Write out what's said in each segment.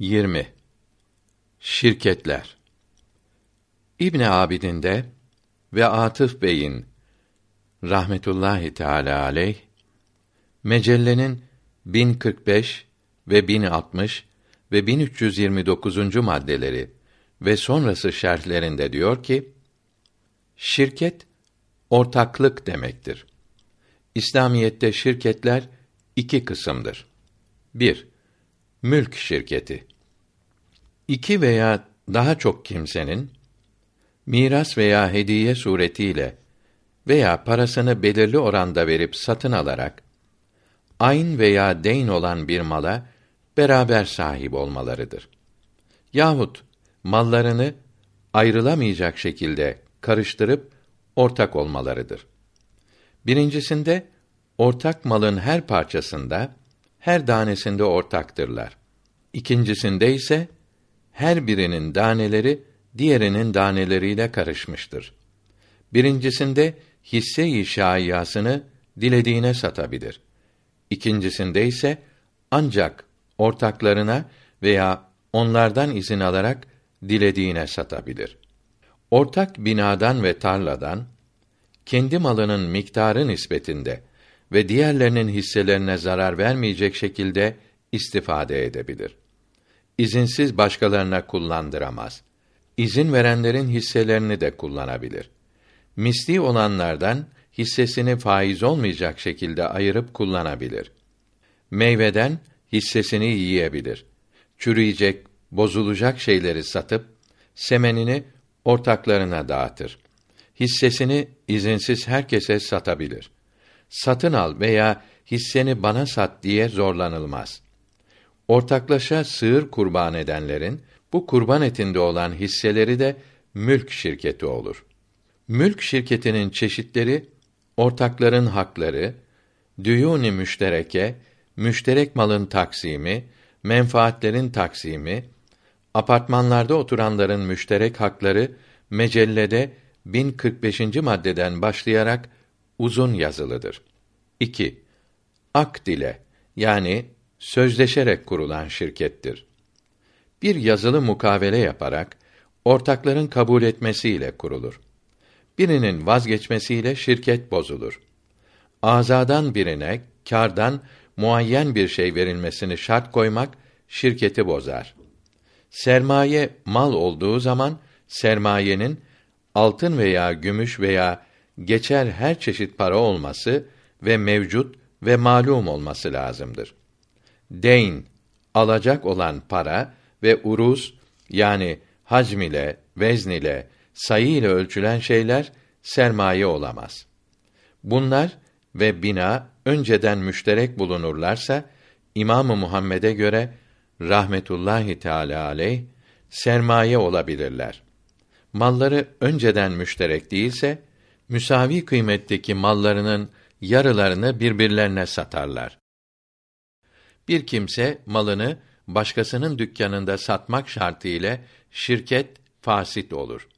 20 Şirketler İbn Abidin'de ve Atıf Bey'in rahmetullahi teala aleyh mecellenin 1045 ve 1060 ve 1329. maddeleri ve sonrası şerhlerinde diyor ki şirket ortaklık demektir. İslamiyette şirketler iki kısımdır. 1. Mülk şirketi. İki veya daha çok kimsenin miras veya hediye suretiyle veya parasını belirli oranda verip satın alarak ayn veya deyn olan bir mala beraber sahip olmalarıdır. Yahut mallarını ayrılamayacak şekilde karıştırıp ortak olmalarıdır. Birincisinde ortak malın her parçasında, her danesinde ortaktırlar. İkincisinde ise her birinin daneleri diğerinin daneleriyle karışmıştır. Birincisinde hisse-i şaiyasını dilediğine satabilir. İkincisinde ise ancak ortaklarına veya onlardan izin alarak dilediğine satabilir. Ortak binadan ve tarladan kendi malının miktarı nispetinde ve diğerlerinin hisselerine zarar vermeyecek şekilde istifade edebilir. İzinsiz başkalarına kullandıramaz. İzin verenlerin hisselerini de kullanabilir. Misli olanlardan hissesini faiz olmayacak şekilde ayırıp kullanabilir. Meyveden hissesini yiyebilir. Çürüyecek, bozulacak şeyleri satıp semenini ortaklarına dağıtır. Hissesini izinsiz herkese satabilir. Satın al veya hisseni bana sat diye zorlanılmaz. Ortaklaşa sığır kurban edenlerin bu kurban etinde olan hisseleri de mülk şirketi olur. Mülk şirketinin çeşitleri ortakların hakları, düyûn-i müştereke, müşterek malın taksimi, menfaatlerin taksimi, apartmanlarda oturanların müşterek hakları mecellede 1045. maddeden başlayarak uzun yazılıdır. 2. Akt ile yani sözleşerek kurulan şirkettir. Bir yazılı mukavele yaparak ortakların kabul etmesiyle kurulur. Birinin vazgeçmesiyle şirket bozulur. Azadan birine kârdan muayyen bir şey verilmesini şart koymak şirketi bozar. Sermaye mal olduğu zaman sermayenin altın veya gümüş veya geçer her çeşit para olması ve mevcut ve malum olması lazımdır. Deyn, alacak olan para ve uruz yani hacm ile, vezn ile, sayı ile ölçülen şeyler sermaye olamaz. Bunlar ve bina önceden müşterek bulunurlarsa İmamı Muhammed'e göre rahmetullahi teala aleyh sermaye olabilirler. Malları önceden müşterek değilse müsavi kıymetteki mallarının yarılarını birbirlerine satarlar. Bir kimse malını başkasının dükkanında satmak şartı ile şirket fasit olur.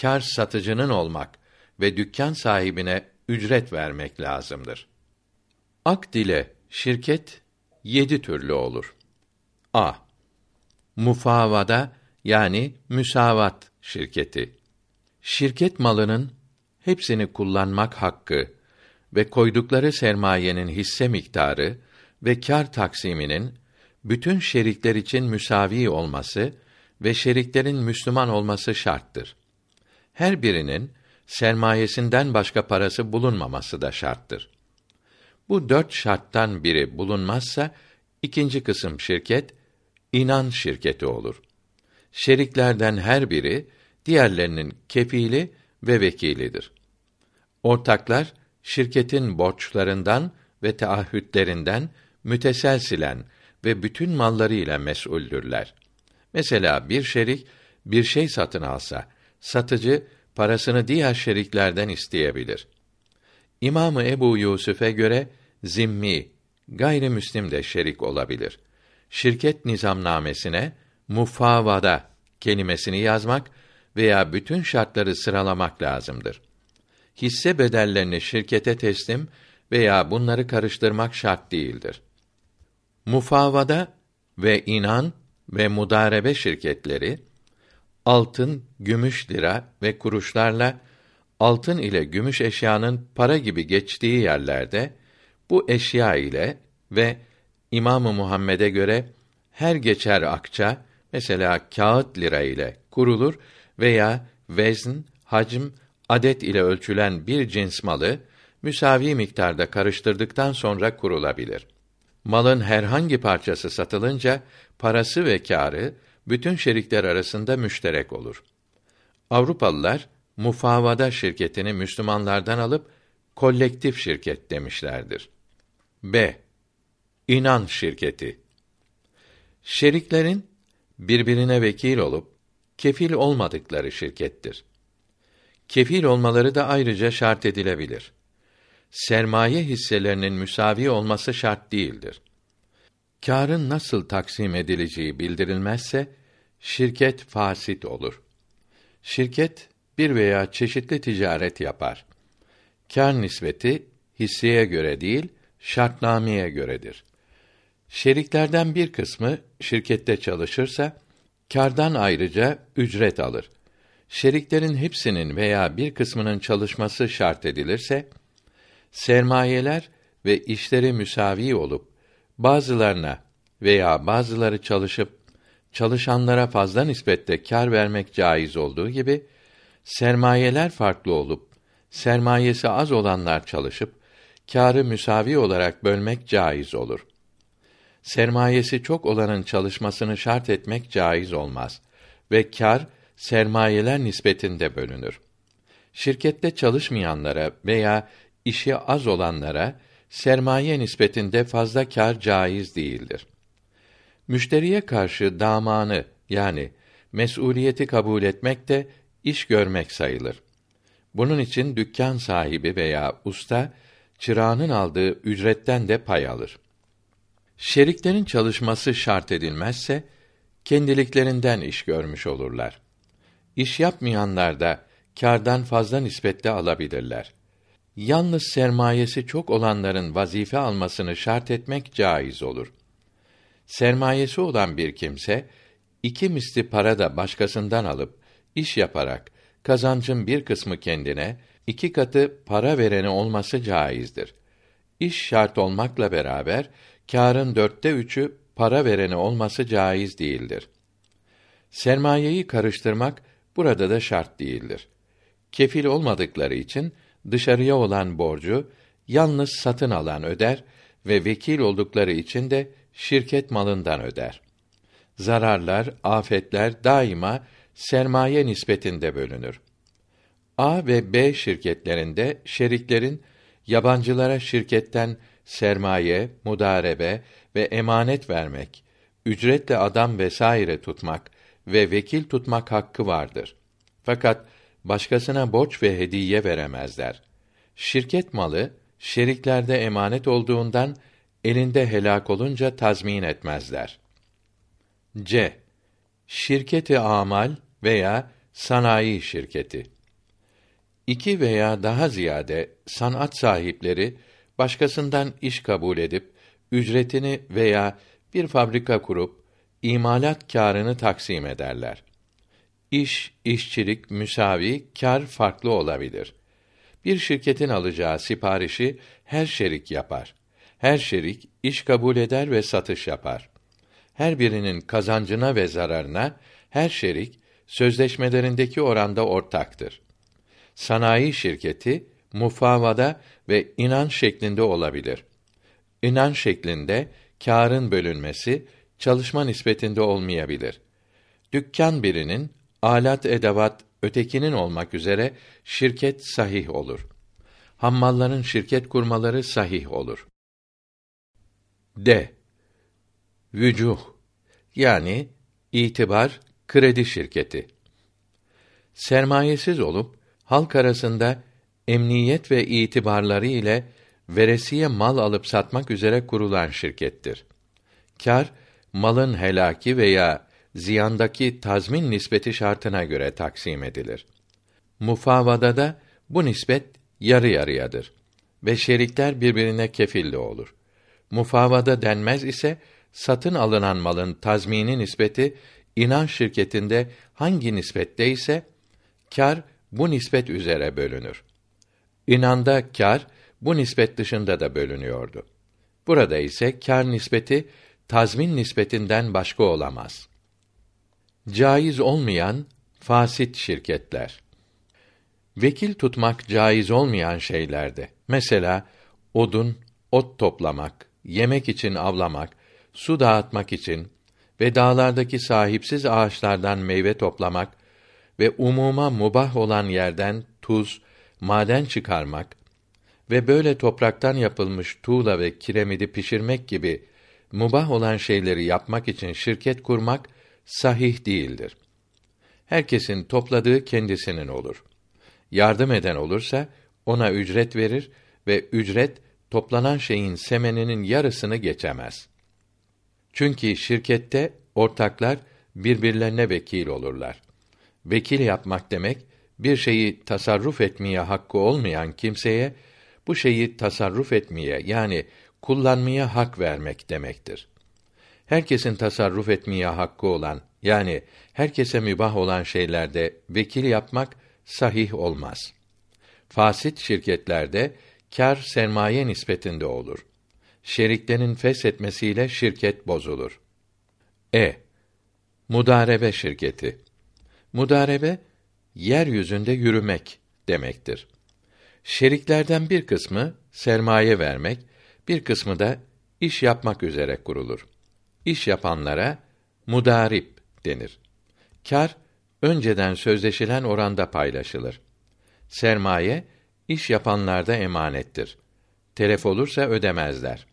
Kar satıcının olmak ve dükkan sahibine ücret vermek lazımdır. Akd ile şirket yedi türlü olur. A. Mufavada yani müsavat şirketi. Şirket malının hepsini kullanmak hakkı ve koydukları sermayenin hisse miktarı ve kar taksiminin bütün şerikler için müsavi olması ve şeriklerin Müslüman olması şarttır. Her birinin sermayesinden başka parası bulunmaması da şarttır. Bu dört şarttan biri bulunmazsa ikinci kısım şirket inan şirketi olur. Şeriklerden her biri diğerlerinin kefili ve vekilidir. Ortaklar şirketin borçlarından ve taahhütlerinden müteselsilen ve bütün mallarıyla mesuldürler. Mesela bir şerik bir şey satın alsa, satıcı parasını diğer şeriklerden isteyebilir. İmamı Ebu Yusuf'e göre zimmi, gayrimüslim de şerik olabilir. Şirket nizamnamesine mufavada kelimesini yazmak veya bütün şartları sıralamak lazımdır. Hisse bedellerini şirkete teslim veya bunları karıştırmak şart değildir. Mufavada ve inan ve mudarebe şirketleri altın, gümüş lira ve kuruşlarla altın ile gümüş eşyanın para gibi geçtiği yerlerde bu eşya ile ve İmamı Muhammed'e göre her geçer akça mesela kağıt lira ile kurulur veya vezn, hacm, adet ile ölçülen bir cins malı müsavi miktarda karıştırdıktan sonra kurulabilir. Malın herhangi parçası satılınca parası ve kârı bütün şerikler arasında müşterek olur. Avrupalılar mufavada şirketini Müslümanlardan alıp kolektif şirket demişlerdir. B. İnan şirketi. Şeriklerin birbirine vekil olup kefil olmadıkları şirkettir. Kefil olmaları da ayrıca şart edilebilir. Sermaye hisselerinin müsavi olması şart değildir. Kârın nasıl taksim edileceği bildirilmezse şirket fasit olur. Şirket bir veya çeşitli ticaret yapar. Kâr nispeti hisseye göre değil, şartnameye göredir. Şeriklerden bir kısmı şirkette çalışırsa kârdan ayrıca ücret alır. Şeriklerin hepsinin veya bir kısmının çalışması şart edilirse sermayeler ve işleri müsavi olup bazılarına veya bazıları çalışıp çalışanlara fazla nispette kar vermek caiz olduğu gibi sermayeler farklı olup sermayesi az olanlar çalışıp kârı müsavi olarak bölmek caiz olur. Sermayesi çok olanın çalışmasını şart etmek caiz olmaz ve kâr sermayeler nispetinde bölünür. Şirkette çalışmayanlara veya işi az olanlara sermaye nispetinde fazla kâr caiz değildir. Müşteriye karşı damanı yani mesuliyeti kabul etmek de iş görmek sayılır. Bunun için dükkan sahibi veya usta çırağının aldığı ücretten de pay alır. Şeriklerin çalışması şart edilmezse kendiliklerinden iş görmüş olurlar. İş yapmayanlar da kârdan fazla nispette alabilirler. Yalnız sermayesi çok olanların vazife almasını şart etmek caiz olur. Sermayesi olan bir kimse iki misli para da başkasından alıp iş yaparak kazancın bir kısmı kendine, iki katı para vereni olması caizdir. İş şart olmakla beraber kârın dörtte üçü para vereni olması caiz değildir. Sermayeyi karıştırmak burada da şart değildir. Kefil olmadıkları için dışarıya olan borcu yalnız satın alan öder ve vekil oldukları için de şirket malından öder. Zararlar, afetler daima sermaye nispetinde bölünür. A ve B şirketlerinde şeriklerin yabancılara şirketten sermaye, mudarebe ve emanet vermek, ücretle adam vesaire tutmak ve vekil tutmak hakkı vardır. Fakat başkasına borç ve hediye veremezler. Şirket malı şeriklerde emanet olduğundan elinde helak olunca tazmin etmezler. C. Şirketi amal veya sanayi şirketi. İki veya daha ziyade sanat sahipleri başkasından iş kabul edip ücretini veya bir fabrika kurup imalat kârını taksim ederler. İş, işçilik müsavi, kar farklı olabilir. Bir şirketin alacağı siparişi her şerik yapar. Her şerik iş kabul eder ve satış yapar. Her birinin kazancına ve zararına her şerik sözleşmelerindeki oranda ortaktır. Sanayi şirketi mufavada ve inan şeklinde olabilir. İnan şeklinde kârın bölünmesi çalışma nispetinde olmayabilir. Dükkan birinin alat edevat ötekinin olmak üzere şirket sahih olur. Hammalların şirket kurmaları sahih olur. D. Vücuh yani itibar kredi şirketi. Sermayesiz olup halk arasında emniyet ve itibarları ile veresiye mal alıp satmak üzere kurulan şirkettir. Kar malın helaki veya ziyandaki tazmin nispeti şartına göre taksim edilir. Mufavada da bu nispet yarı yarıyadır ve şerikler birbirine kefilli olur. Mufavada denmez ise satın alınan malın tazmini nispeti inan şirketinde hangi nispetteyse kar bu nispet üzere bölünür. İnanda kar bu nispet dışında da bölünüyordu. Burada ise kar nispeti tazmin nispetinden başka olamaz. Caiz olmayan fasit şirketler. Vekil tutmak caiz olmayan şeylerde. Mesela odun, ot toplamak, yemek için avlamak, su dağıtmak için ve dağlardaki sahipsiz ağaçlardan meyve toplamak ve umuma mubah olan yerden tuz, maden çıkarmak ve böyle topraktan yapılmış tuğla ve kiremidi pişirmek gibi mubah olan şeyleri yapmak için şirket kurmak sahih değildir. Herkesin topladığı kendisinin olur. Yardım eden olursa ona ücret verir ve ücret toplanan şeyin semeninin yarısını geçemez. Çünkü şirkette ortaklar birbirlerine vekil olurlar. Vekil yapmak demek bir şeyi tasarruf etmeye hakkı olmayan kimseye bu şeyi tasarruf etmeye yani kullanmaya hak vermek demektir. Herkesin tasarruf etmeye hakkı olan yani herkese mübah olan şeylerde vekil yapmak sahih olmaz. Fasit şirketlerde kar sermaye nispetinde olur. Şeriklerin feshetmesiyle şirket bozulur. E. Mudarebe şirketi. Mudarebe yeryüzünde yürümek demektir. Şeriklerden bir kısmı sermaye vermek, bir kısmı da iş yapmak üzere kurulur. İş yapanlara mudarip denir. Kar önceden sözleşilen oranda paylaşılır. Sermaye iş yapanlarda emanettir. Telef olursa ödemezler.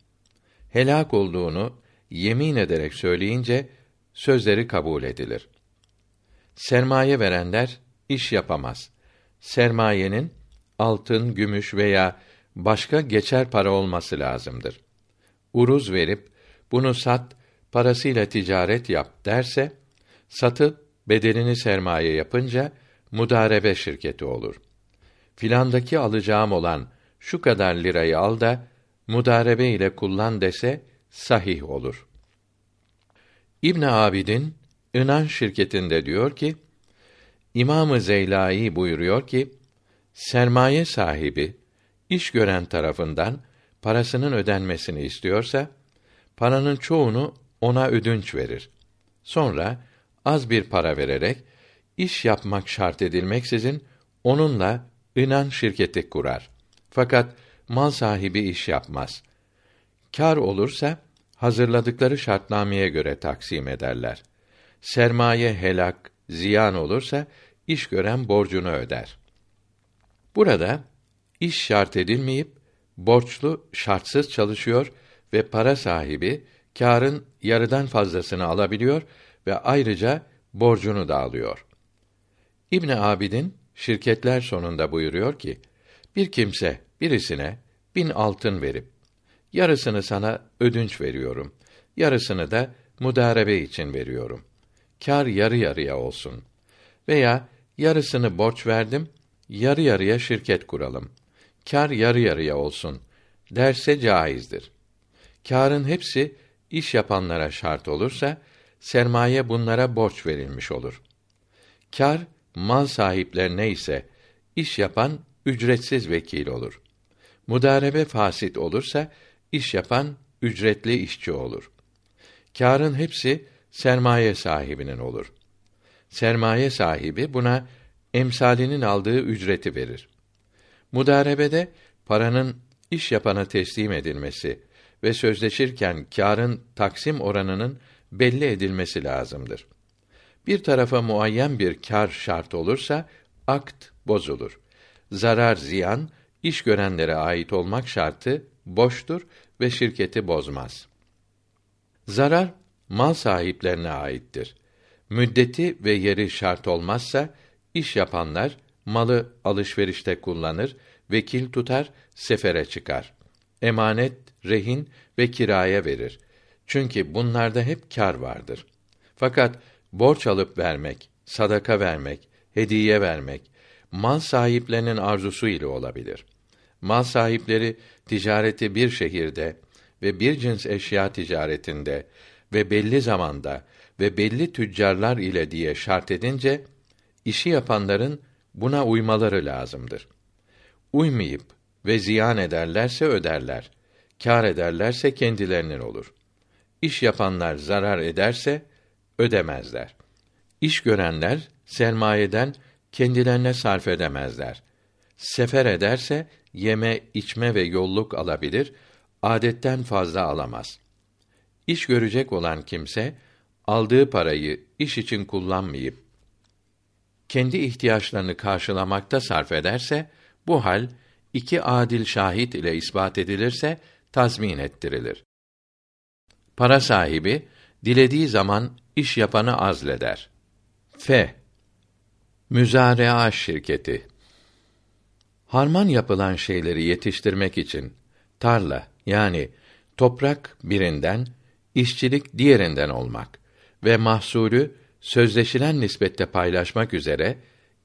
Helak olduğunu yemin ederek söyleyince sözleri kabul edilir. Sermaye verenler iş yapamaz. Sermayenin altın, gümüş veya başka geçer para olması lazımdır. Uruz verip bunu sat, parasıyla ticaret yap derse satıp bedelini sermaye yapınca mudarebe şirketi olur. Filandaki alacağım olan şu kadar lirayı al da mudarebe ile kullan dese sahih olur. İbn Abidin İnan şirketinde diyor ki İmamı Zeylai buyuruyor ki sermaye sahibi iş gören tarafından parasının ödenmesini istiyorsa paranın çoğunu ona ödünç verir. Sonra az bir para vererek iş yapmak şart edilmeksizin onunla inan şirketi kurar. Fakat mal sahibi iş yapmaz. Kar olursa hazırladıkları şartnameye göre taksim ederler. Sermaye helak, ziyan olursa iş gören borcunu öder. Burada iş şart edilmeyip borçlu şartsız çalışıyor ve para sahibi kârın yarıdan fazlasını alabiliyor ve ayrıca borcunu da alıyor. İbn Abidin şirketler sonunda buyuruyor ki bir kimse birisine bin altın verip yarısını sana ödünç veriyorum. Yarısını da mudarebe için veriyorum. Kar yarı yarıya olsun. Veya yarısını borç verdim, yarı yarıya şirket kuralım. Kar yarı yarıya olsun derse caizdir. Kârın hepsi iş yapanlara şart olursa sermaye bunlara borç verilmiş olur. Kar mal sahiplerine ise iş yapan ücretsiz vekil olur. Mudarebe fasit olursa iş yapan ücretli işçi olur. Kârın hepsi sermaye sahibinin olur. Sermaye sahibi buna emsalinin aldığı ücreti verir. Mudarebede paranın iş yapana teslim edilmesi ve sözleşirken kârın taksim oranının belli edilmesi lazımdır. Bir tarafa muayyen bir kar şart olursa akt bozulur. Zarar ziyan iş görenlere ait olmak şartı boştur ve şirketi bozmaz. Zarar mal sahiplerine aittir. Müddeti ve yeri şart olmazsa iş yapanlar malı alışverişte kullanır, vekil tutar, sefere çıkar. Emanet, rehin ve kiraya verir. Çünkü bunlarda hep kar vardır. Fakat borç alıp vermek, sadaka vermek, hediye vermek mal sahiplerinin arzusu ile olabilir. Mal sahipleri ticareti bir şehirde ve bir cins eşya ticaretinde ve belli zamanda ve belli tüccarlar ile diye şart edince işi yapanların buna uymaları lazımdır. Uymayıp ve ziyan ederlerse öderler. Kâr ederlerse kendilerinin olur. İş yapanlar zarar ederse ödemezler. İş görenler sermayeden kendilerine sarf edemezler. Sefer ederse yeme, içme ve yolluk alabilir, adetten fazla alamaz. İş görecek olan kimse aldığı parayı iş için kullanmayıp kendi ihtiyaçlarını karşılamakta sarf ederse bu hal iki adil şahit ile ispat edilirse tazmin ettirilir. Para sahibi dilediği zaman iş yapanı azleder. F. Müzarea şirketi Harman yapılan şeyleri yetiştirmek için tarla yani toprak birinden, işçilik diğerinden olmak ve mahsulü sözleşilen nispette paylaşmak üzere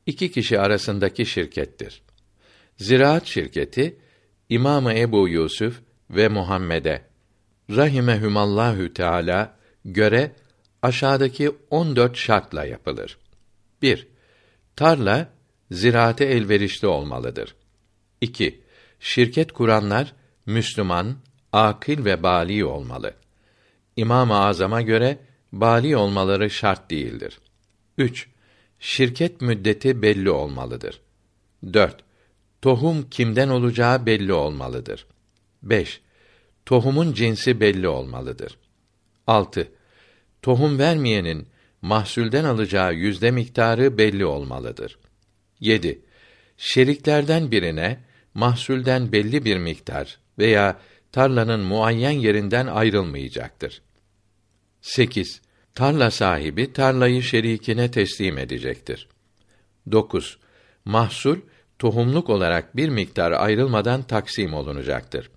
iki kişi arasındaki şirkettir. Ziraat şirketi İmamı Ebu Yusuf ve Muhammed'e rahimehumallahü teala göre aşağıdaki 14 şartla yapılır. 1. Tarla ziraate elverişli olmalıdır. 2. Şirket kuranlar Müslüman, akil ve bali olmalı. İmam-ı Azam'a göre bali olmaları şart değildir. 3. Şirket müddeti belli olmalıdır. 4. Tohum kimden olacağı belli olmalıdır. 5. Tohumun cinsi belli olmalıdır. 6. Tohum vermeyenin mahsulden alacağı yüzde miktarı belli olmalıdır. 7. Şeriklerden birine mahsulden belli bir miktar veya tarlanın muayyen yerinden ayrılmayacaktır. 8. Tarla sahibi tarlayı şerikine teslim edecektir. 9. Mahsul tohumluk olarak bir miktar ayrılmadan taksim olunacaktır.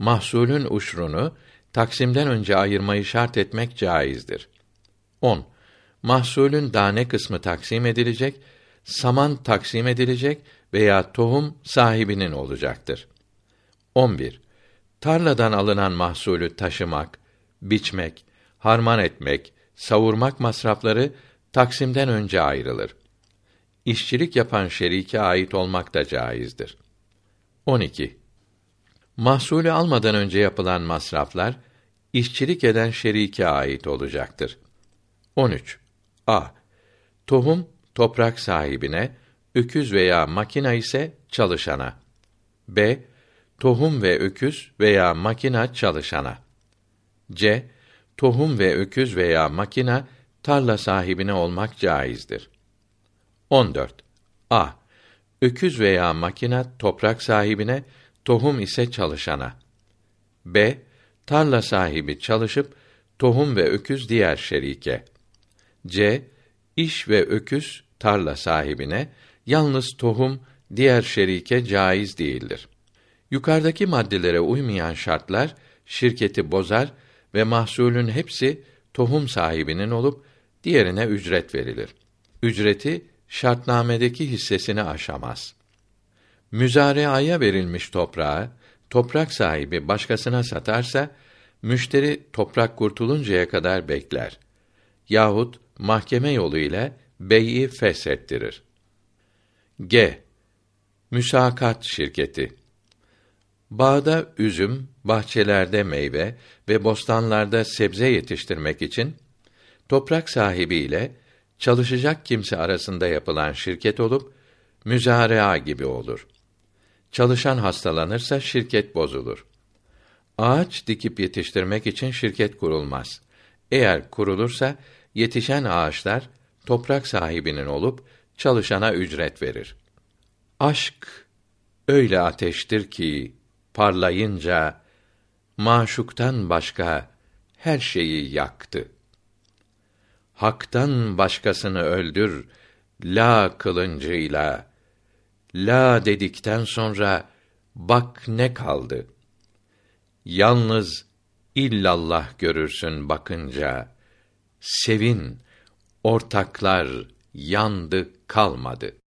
Mahsulün uşrunu taksimden önce ayırmayı şart etmek caizdir. 10. Mahsulün tane kısmı taksim edilecek, saman taksim edilecek veya tohum sahibinin olacaktır. 11. Tarladan alınan mahsulü taşımak, biçmek, harman etmek, savurmak masrafları taksimden önce ayrılır. İşçilik yapan şerike ait olmak da caizdir. 12. Mahsulü almadan önce yapılan masraflar işçilik eden şerike ait olacaktır. 13. A. Tohum toprak sahibine, öküz veya makina ise çalışana. B. Tohum ve öküz veya makina çalışana. C. Tohum ve öküz veya makina tarla sahibine olmak caizdir. 14. A. Öküz veya makina toprak sahibine, tohum ise çalışana. B. Tarla sahibi çalışıp tohum ve öküz diğer şerike. C. İş ve öküz tarla sahibine, yalnız tohum diğer şerike caiz değildir. Yukarıdaki maddelere uymayan şartlar şirketi bozar ve mahsulün hepsi tohum sahibinin olup diğerine ücret verilir. Ücreti şartnamedeki hissesini aşamaz. Müzareaya verilmiş toprağı toprak sahibi başkasına satarsa müşteri toprak kurtuluncaya kadar bekler. Yahut mahkeme yolu ile bey'i feshettirir. G. Müsakat şirketi Bağda üzüm, bahçelerde meyve ve bostanlarda sebze yetiştirmek için toprak sahibi ile çalışacak kimse arasında yapılan şirket olup müzarea gibi olur. Çalışan hastalanırsa şirket bozulur. Ağaç dikip yetiştirmek için şirket kurulmaz. Eğer kurulursa yetişen ağaçlar toprak sahibinin olup çalışana ücret verir. Aşk öyle ateştir ki parlayınca maşuktan başka her şeyi yaktı. Hak'tan başkasını öldür la kılıncıyla. La dedikten sonra bak ne kaldı. Yalnız illallah görürsün bakınca. Sevin, ortaklar yandı kalmadı.''